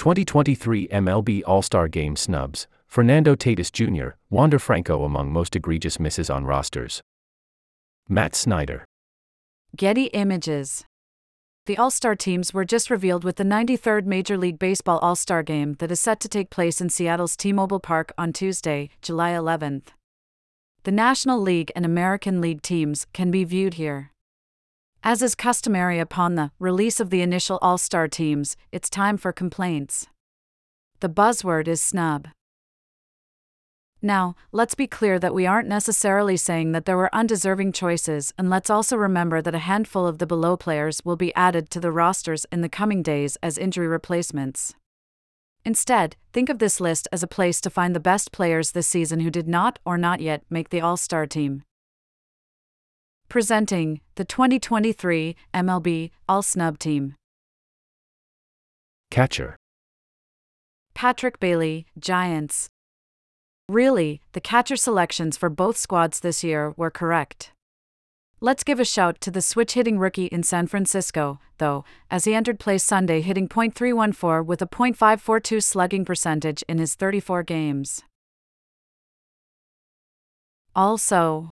2023 MLB All Star Game snubs Fernando Tatis Jr., Wander Franco among most egregious misses on rosters. Matt Snyder. Getty Images. The All Star teams were just revealed with the 93rd Major League Baseball All Star game that is set to take place in Seattle's T Mobile Park on Tuesday, July 11th. The National League and American League teams can be viewed here. As is customary upon the release of the initial All Star teams, it's time for complaints. The buzzword is snub. Now, let's be clear that we aren't necessarily saying that there were undeserving choices, and let's also remember that a handful of the below players will be added to the rosters in the coming days as injury replacements. Instead, think of this list as a place to find the best players this season who did not or not yet make the All Star team. Presenting the 2023 MLB All Snub Team. Catcher. Patrick Bailey, Giants. Really, the catcher selections for both squads this year were correct. Let's give a shout to the switch hitting rookie in San Francisco, though, as he entered play Sunday hitting .314 with a .542 slugging percentage in his 34 games. Also,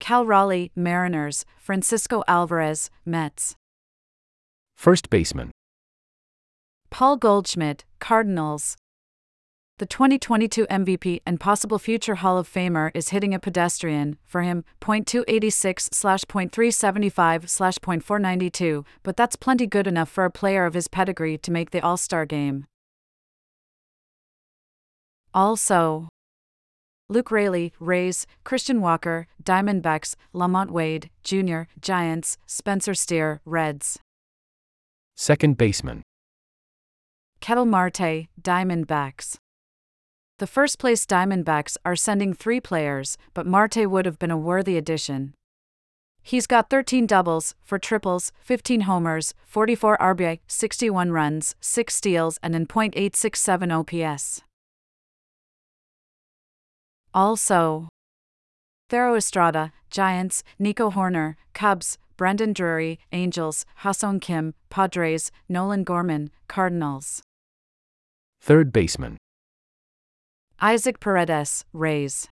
Cal Raleigh, Mariners, Francisco Alvarez, Mets. First baseman. Paul Goldschmidt, Cardinals. The 2022 MVP and possible future Hall of Famer is hitting a pedestrian, for him, .286 slash .375 slash .492, but that's plenty good enough for a player of his pedigree to make the All Star game. Also, Luke Raley, Rays, Christian Walker, Diamondbacks, LaMonte Wade, Jr., Giants, Spencer Steer, Reds. Second baseman. Ketel Marte, Diamondbacks. The first place Diamondbacks are sending three players, but Marte would have been a worthy addition. He's got 13 doubles, for triples, 15 homers, 44 RBI, 61 runs, 6 steals, and an .867 OPS. Also, Thairo Estrada, Giants, Nico Hoerner, Cubs, Brandon Drury, Angels, Ha-Seong Kim, Padres, Nolan Gorman, Cardinals. Third baseman. Isaac Paredes, Rays.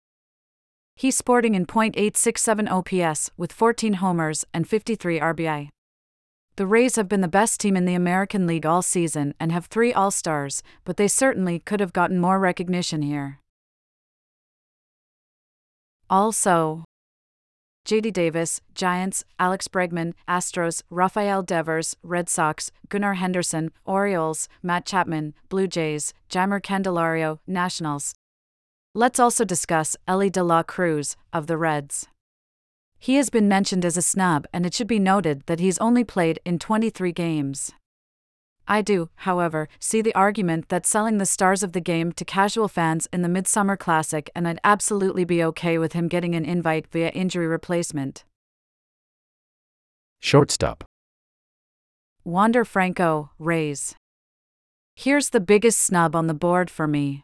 He's sporting in .867 OPS with 14 homers and 53 RBI. The Rays have been the best team in the American League all season and have three All Stars, but they certainly could have gotten more recognition here. Also, JD Davis, Giants, Alex Bregman, Astros, Rafael Devers, Red Sox, Gunnar Henderson, Orioles, Matt Chapman, Blue Jays, Jeimer Candelario, Nationals. Let's also discuss Elly De La Cruz, of the Reds. He has been mentioned as a snub, and it should be noted that he's only played in 23 games. I do, however, see the argument that selling the stars of the game to casual fans in the Midsummer Classic, and I'd absolutely be okay with him getting an invite via injury replacement. Shortstop. Wander Franco, Rays. Here's the biggest snub on the board for me.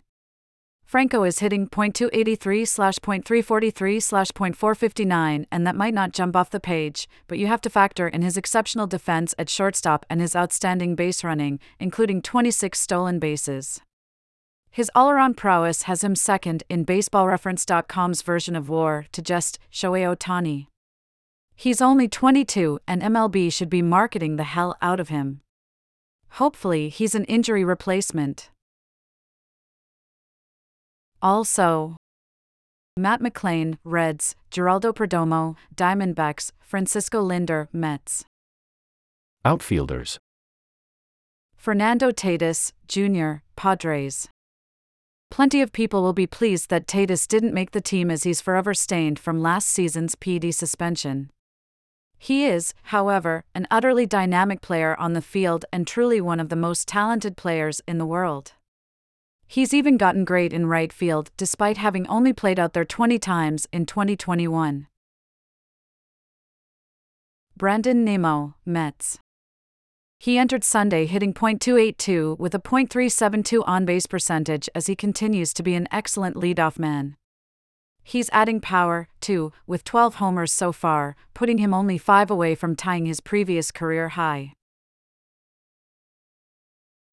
Franco is hitting .283 slash .343 slash .459, and that might not jump off the page, but you have to factor in his exceptional defense at shortstop and his outstanding base running, including 26 stolen bases. His all around prowess has him second in BaseballReference.com's version of WAR to just Shohei Ohtani. He's only 22, and MLB should be marketing the hell out of him. Hopefully, he's an injury replacement. Also, Matt McLain, Reds, Geraldo Perdomo, Diamondbacks, Francisco Lindor, Mets. Outfielders. Fernando Tatis, Jr., Padres. Plenty of people will be pleased that Tatis didn't make the team as he's forever stained from last season's PED suspension. He is, however, an utterly dynamic player on the field and truly one of the most talented players in the world. He's even gotten great in right field despite having only played out there 20 times in 2021. Brandon Nimmo, Mets. He entered Sunday hitting .282 with a .372 on-base percentage as he continues to be an excellent leadoff man. He's adding power, too, with 12 homers so far, putting him only 5 away from tying his previous career high.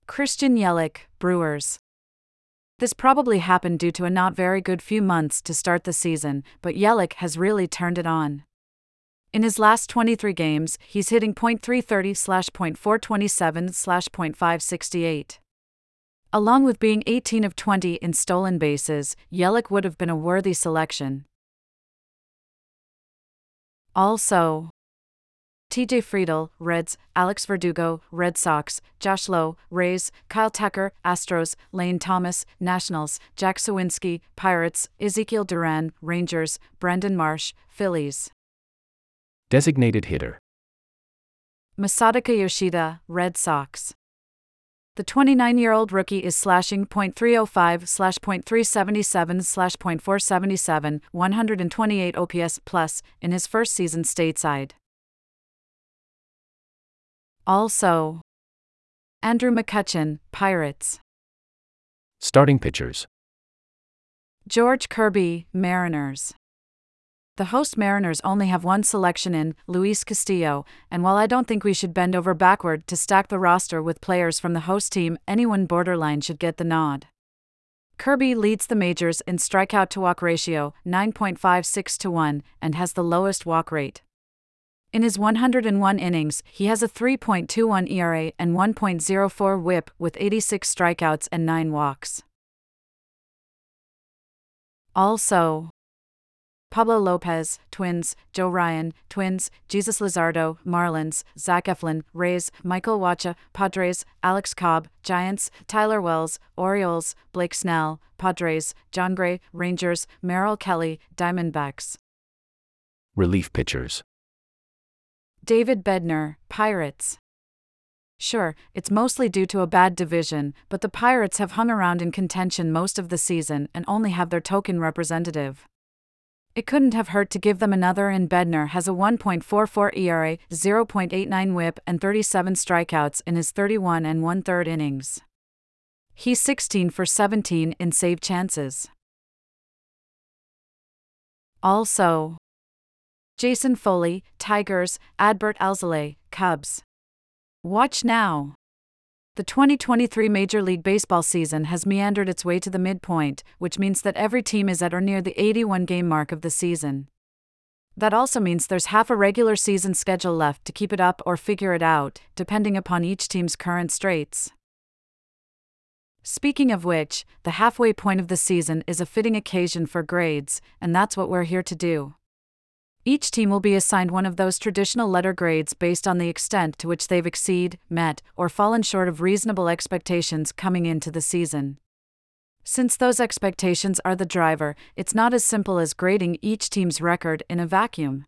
Christian Yelich, Brewers. This probably happened due to a not very good few months to start the season, but Yelich has really turned it on. In his last 23 games, he's hitting .330 slash .427 slash .568. Along with being 18 of 20 in stolen bases, Yelich would have been a worthy selection. Also, TJ Friedl, Reds, Alex Verdugo, Red Sox, Josh Lowe, Rays, Kyle Tucker, Astros, Lane Thomas, Nationals, Jack Suwinski, Pirates, Ezequiel Duran, Rangers, Brandon Marsh, Phillies. Designated hitter. Masataka Yoshida, Red Sox. The 29 year old rookie is slashing .305 slash .377 slash .477, 128 OPS plus, in his first season stateside. Also, Andrew McCutchen, Pirates. Starting pitchers. George Kirby, Mariners. The host Mariners only have one selection in, Luis Castillo, and while I don't think we should bend over backward to stack the roster with players from the host team, anyone borderline should get the nod. Kirby leads the majors in strikeout to walk ratio, 9.56 to 1, and has the lowest walk rate. In his 101 innings, he has a 3.21 ERA and 1.04 whip with 86 strikeouts and 9 walks. Also, Pablo Lopez, Twins, Joe Ryan, Twins, Jesus Luzardo, Marlins, Zach Eflin, Rays, Michael Wacha, Padres, Alex Cobb, Giants, Tyler Wells, Orioles, Blake Snell, Padres, Jon Gray, Rangers, Merrill Kelly, Diamondbacks. Relief pitchers. David Bednar, Pirates. Sure, it's mostly due to a bad division, but the Pirates have hung around in contention most of the season and only have their token representative. It couldn't have hurt to give them another, and Bednar has a 1.44 ERA, 0.89 whip, and 37 strikeouts in his 31 and one third innings. He's 16 for 17 in save chances. Also, Jason Foley, Tigers, Adbert Alzolay, Cubs. Watch now. The 2023 Major League Baseball season has meandered its way to the midpoint, which means that every team is at or near the 81 game mark of the season. That also means there's half a regular season schedule left to keep it up or figure it out, depending upon each team's current straits. Speaking of which, the halfway point of the season is a fitting occasion for grades, and that's what we're here to do. Each team will be assigned one of those traditional letter grades based on the extent to which they've exceed, met, or fallen short of reasonable expectations coming into the season. Since those expectations are the driver, it's not as simple as grading each team's record in a vacuum.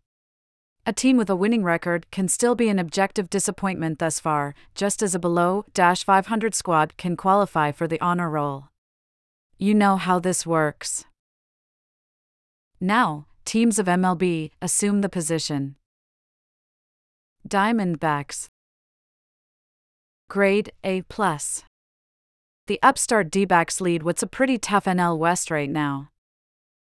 A team with a winning record can still be an objective disappointment thus far, just as a below 500 squad can qualify for the honor roll. You know how this works. Now, teams of MLB assume the position. Diamondbacks Grade A+. plus. The upstart D-backs lead what's a pretty tough NL West right now.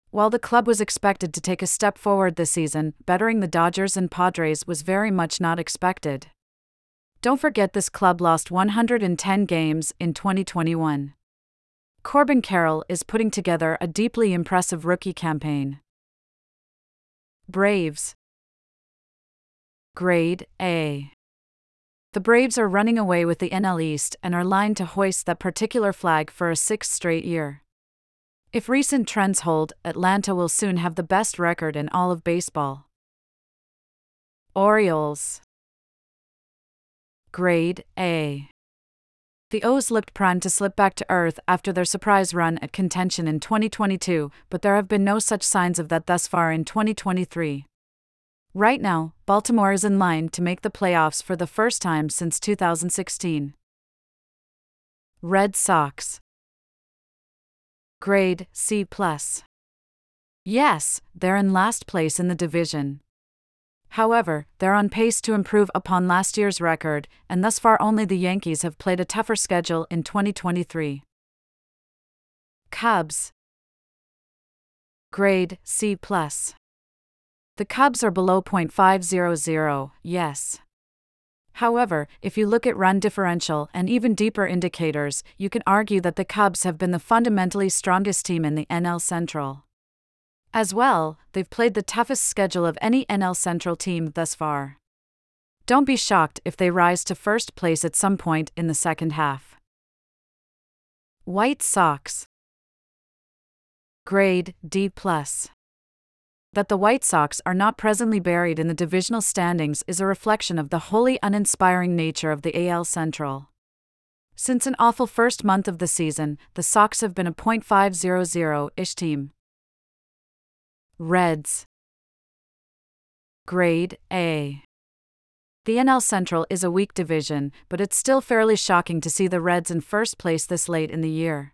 While the club was expected to take a step forward this season, bettering the Dodgers and Padres was very much not expected. Don't forget this club lost 110 games in 2021. Corbin Carroll is putting together a deeply impressive rookie campaign. Braves. Grade A. The Braves are running away with the NL East and are lined to hoist that particular flag for a sixth straight year. If recent trends hold, Atlanta will soon have the best record in all of baseball. Orioles. Grade A. The O's looked primed to slip back to earth after their surprise run at contention in 2022, but there have been no such signs of that thus far in 2023. Right now, Baltimore is in line to make the playoffs for the first time since 2016. Red Sox. Grade C+. Yes, they're in last place in the division. However, they're on pace to improve upon last year's record, and thus far only the Yankees have played a tougher schedule in 2023. Cubs Grade C+. The Cubs are below .500, yes. However, if you look at run differential and even deeper indicators, you can argue that the Cubs have been the fundamentally strongest team in the NL Central. As well, they've played the toughest schedule of any NL Central team thus far. Don't be shocked if they rise to first place at some point in the second half. White Sox Grade D+. That the White Sox are not presently buried in the divisional standings is a reflection of the wholly uninspiring nature of the AL Central. Since an awful first month of the season, the Sox have been a .500 ish team. Reds Grade A. The NL Central is a weak division, but it's still fairly shocking to see the Reds in first place this late in the year.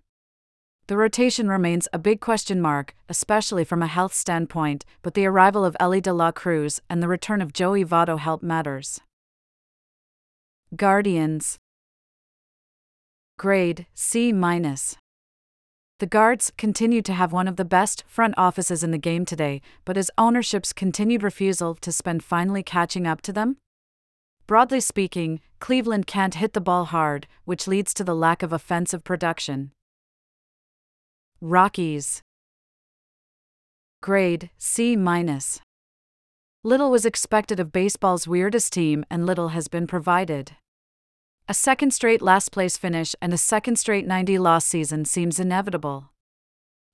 The rotation remains a big question mark, especially from a health standpoint, but the arrival of Elly De La Cruz and the return of Joey Votto help matters. Guardians Grade C minus. The Guards continue to have one of the best front offices in the game today, but is ownership's continued refusal to spend finally catching up to them? Broadly speaking, Cleveland can't hit the ball hard, which leads to the lack of offensive production. Rockies. Grade C minus. Little was expected of baseball's weirdest team, and little has been provided. A second straight last place finish and a second straight 90 loss season seems inevitable.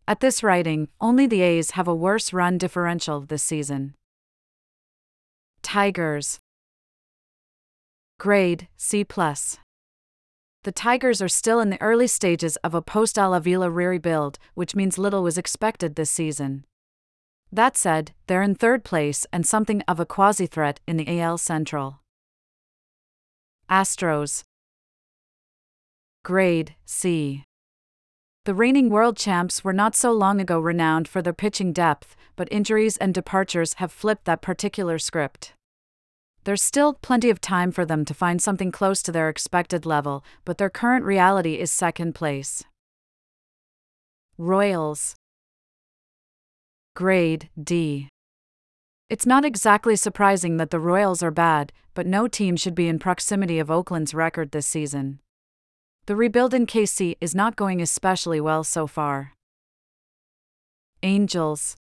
At this writing, only the A's have a worse run differential this season. Tigers. Grade C. The Tigers are still in the early stages of a post Avila rebuild, which means little was expected this season. That said, they're in third place and something of a quasi threat in the AL Central. Astros Grade C. The reigning world champs were not so long ago renowned for their pitching depth, but injuries and departures have flipped that particular script. There's still plenty of time for them to find something close to their expected level, but their current reality is second place. Royals Grade D. It's not exactly surprising that the Royals are bad, but no team should be in proximity of Oakland's record this season. The rebuild in KC is not going especially well so far. Angels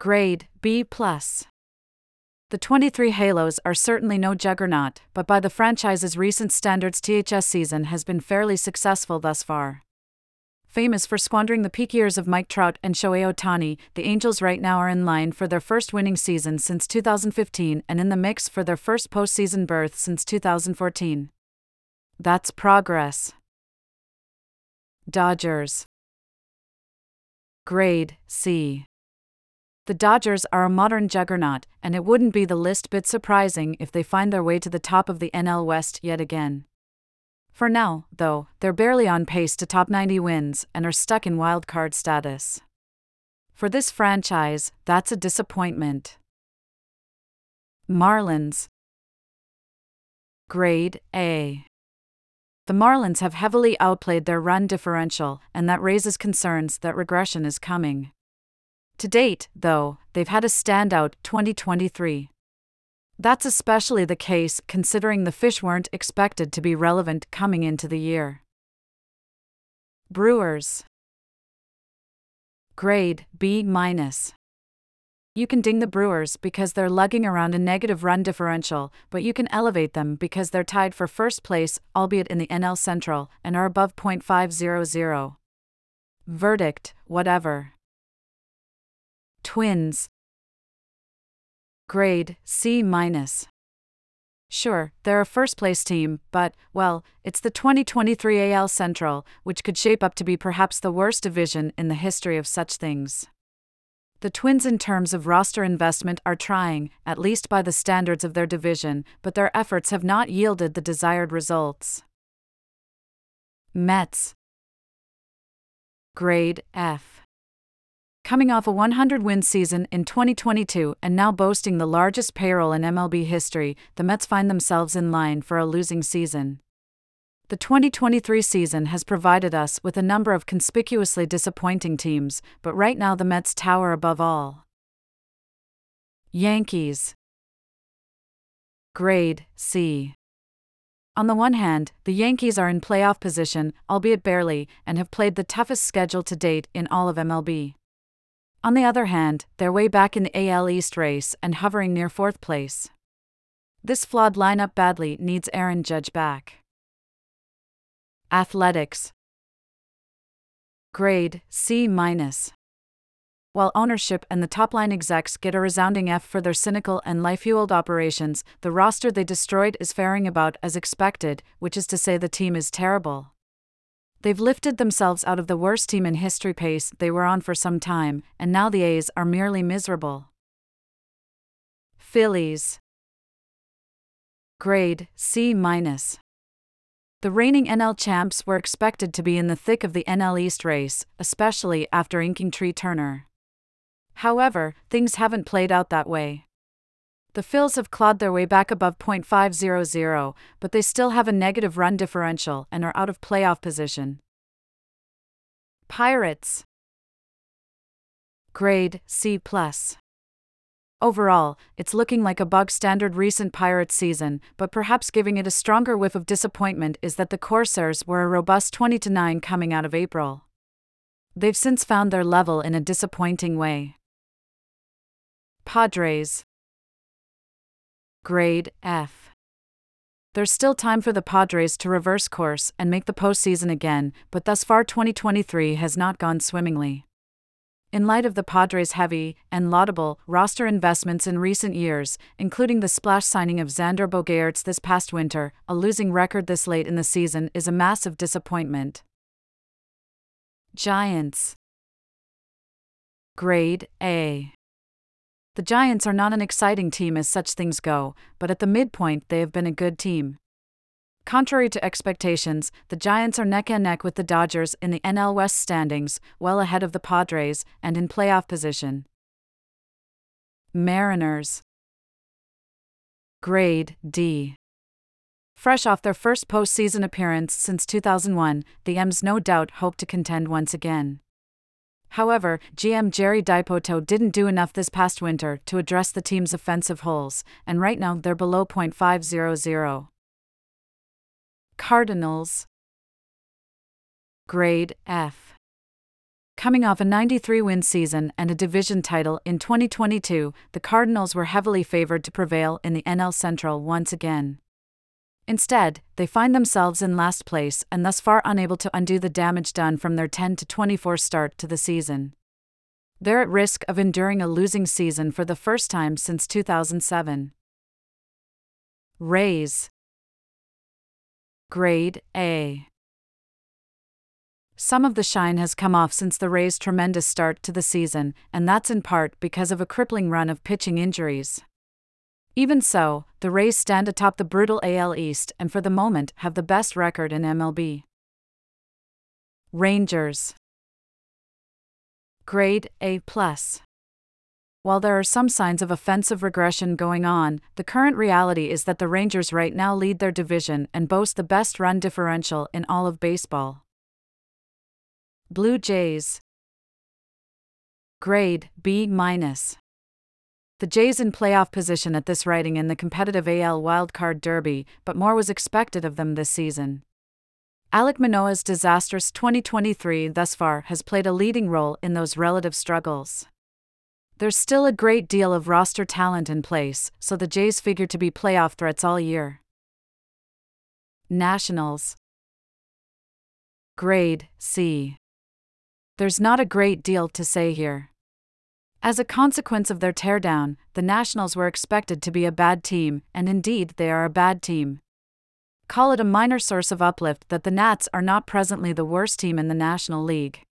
Grade B+. The 23 Halos are certainly no juggernaut, but by the franchise's recent standards, THS season has been fairly successful thus far. Famous for squandering the peak years of Mike Trout and Shohei Ohtani, the Angels right now are in line for their first winning season since 2015 and in the mix for their first postseason berth since 2014. That's progress. Dodgers. Grade C. The Dodgers are a modern juggernaut, and it wouldn't be the least bit surprising if they find their way to the top of the NL West yet again. For now, though, they're barely on pace to top 90 wins and are stuck in wildcard status. For this franchise, that's a disappointment. Marlins Grade A The Marlins have heavily outplayed their run differential, and that raises concerns that regression is coming. To date, though, they've had a standout 2023. That's especially the case considering the fish weren't expected to be relevant coming into the year. Brewers Grade B minus. You can ding the Brewers because they're lugging around a negative run differential, but you can elevate them because they're tied for first place, albeit in the NL Central, and are above .500. Verdict, whatever. Twins. Grade C minus. Sure, they're a first place team, but, well, it's the 2023 AL Central, which could shape up to be perhaps the worst division in the history of such things. The Twins, in terms of roster investment, are trying, at least by the standards of their division, but their efforts have not yielded the desired results. Mets. Grade F. Coming off a 100 win season in 2022 and now boasting the largest payroll in MLB history, the Mets find themselves in line for a losing season. The 2023 season has provided us with a number of conspicuously disappointing teams, but right now the Mets tower above all. Yankees Grade C. On the one hand, the Yankees are in playoff position, albeit barely, and have played the toughest schedule to date in all of MLB. On the other hand, they're way back in the AL East race and hovering near fourth place. This flawed lineup badly needs Aaron Judge back. Athletics Grade C minus. While ownership and the top line execs get a resounding F for their cynical and life fueled operations, the roster they destroyed is faring about as expected, which is to say the team is terrible. They've lifted themselves out of the worst team in history pace they were on for some time, and now the A's are merely miserable. Phillies Grade C minus. The reigning NL champs were expected to be in the thick of the NL East race, especially after inking Trea Turner. However, things haven't played out that way. The Phils have clawed their way back above .500, but they still have a negative run differential and are out of playoff position. Pirates Grade C+. Overall, it's looking like a bug standard recent Pirates season, but perhaps giving it a stronger whiff of disappointment is that the Corsairs were a robust 20 9 coming out of April. They've since found their level in a disappointing way. Padres Grade F. There's still time for the Padres to reverse course and make the postseason again, but thus far 2023 has not gone swimmingly. In light of the Padres' heavy and laudable roster investments in recent years, including the splash signing of Xander Bogaerts this past winter, a losing record this late in the season is a massive disappointment. Giants Grade A. The Giants are not an exciting team as such things go, but at the midpoint they have been a good team. Contrary to expectations, the Giants are neck and neck with the Dodgers in the NL West standings, well ahead of the Padres, and in playoff position. Mariners Grade D. Fresh off their first postseason appearance since 2001, the M's no doubt hope to contend once again. However, GM Jerry Dipoto didn't do enough this past winter to address the team's offensive holes, and right now they're below .500. Cardinals Grade F. Coming off a 93 win season and a division title in 2022, the Cardinals were heavily favored to prevail in the NL Central once again. Instead, they find themselves in last place and thus far unable to undo the damage done from their 10 to 24 start to the season. They're at risk of enduring a losing season for the first time since 2007. Rays Grade A. Some of the shine has come off since the Rays' tremendous start to the season, and that's in part because of a crippling run of pitching injuries. Even so, the Rays stand atop the brutal AL East and for the moment have the best record in MLB. Rangers Grade A+. While there are some signs of offensive regression going on, the current reality is that the Rangers right now lead their division and boast the best run differential in all of baseball. Blue Jays Grade B minus. The Jays in playoff position at this writing in the competitive AL wildcard derby, but more was expected of them this season. Alek Manoah's disastrous 2023 thus far has played a leading role in those relative struggles. There's still a great deal of roster talent in place, so the Jays figure to be playoff threats all year. Nationals Grade C. There's not a great deal to say here. As a consequence of their teardown, the Nationals were expected to be a bad team, and indeed they are a bad team. Call it a minor source of uplift that the Nats are not presently the worst team in the National League.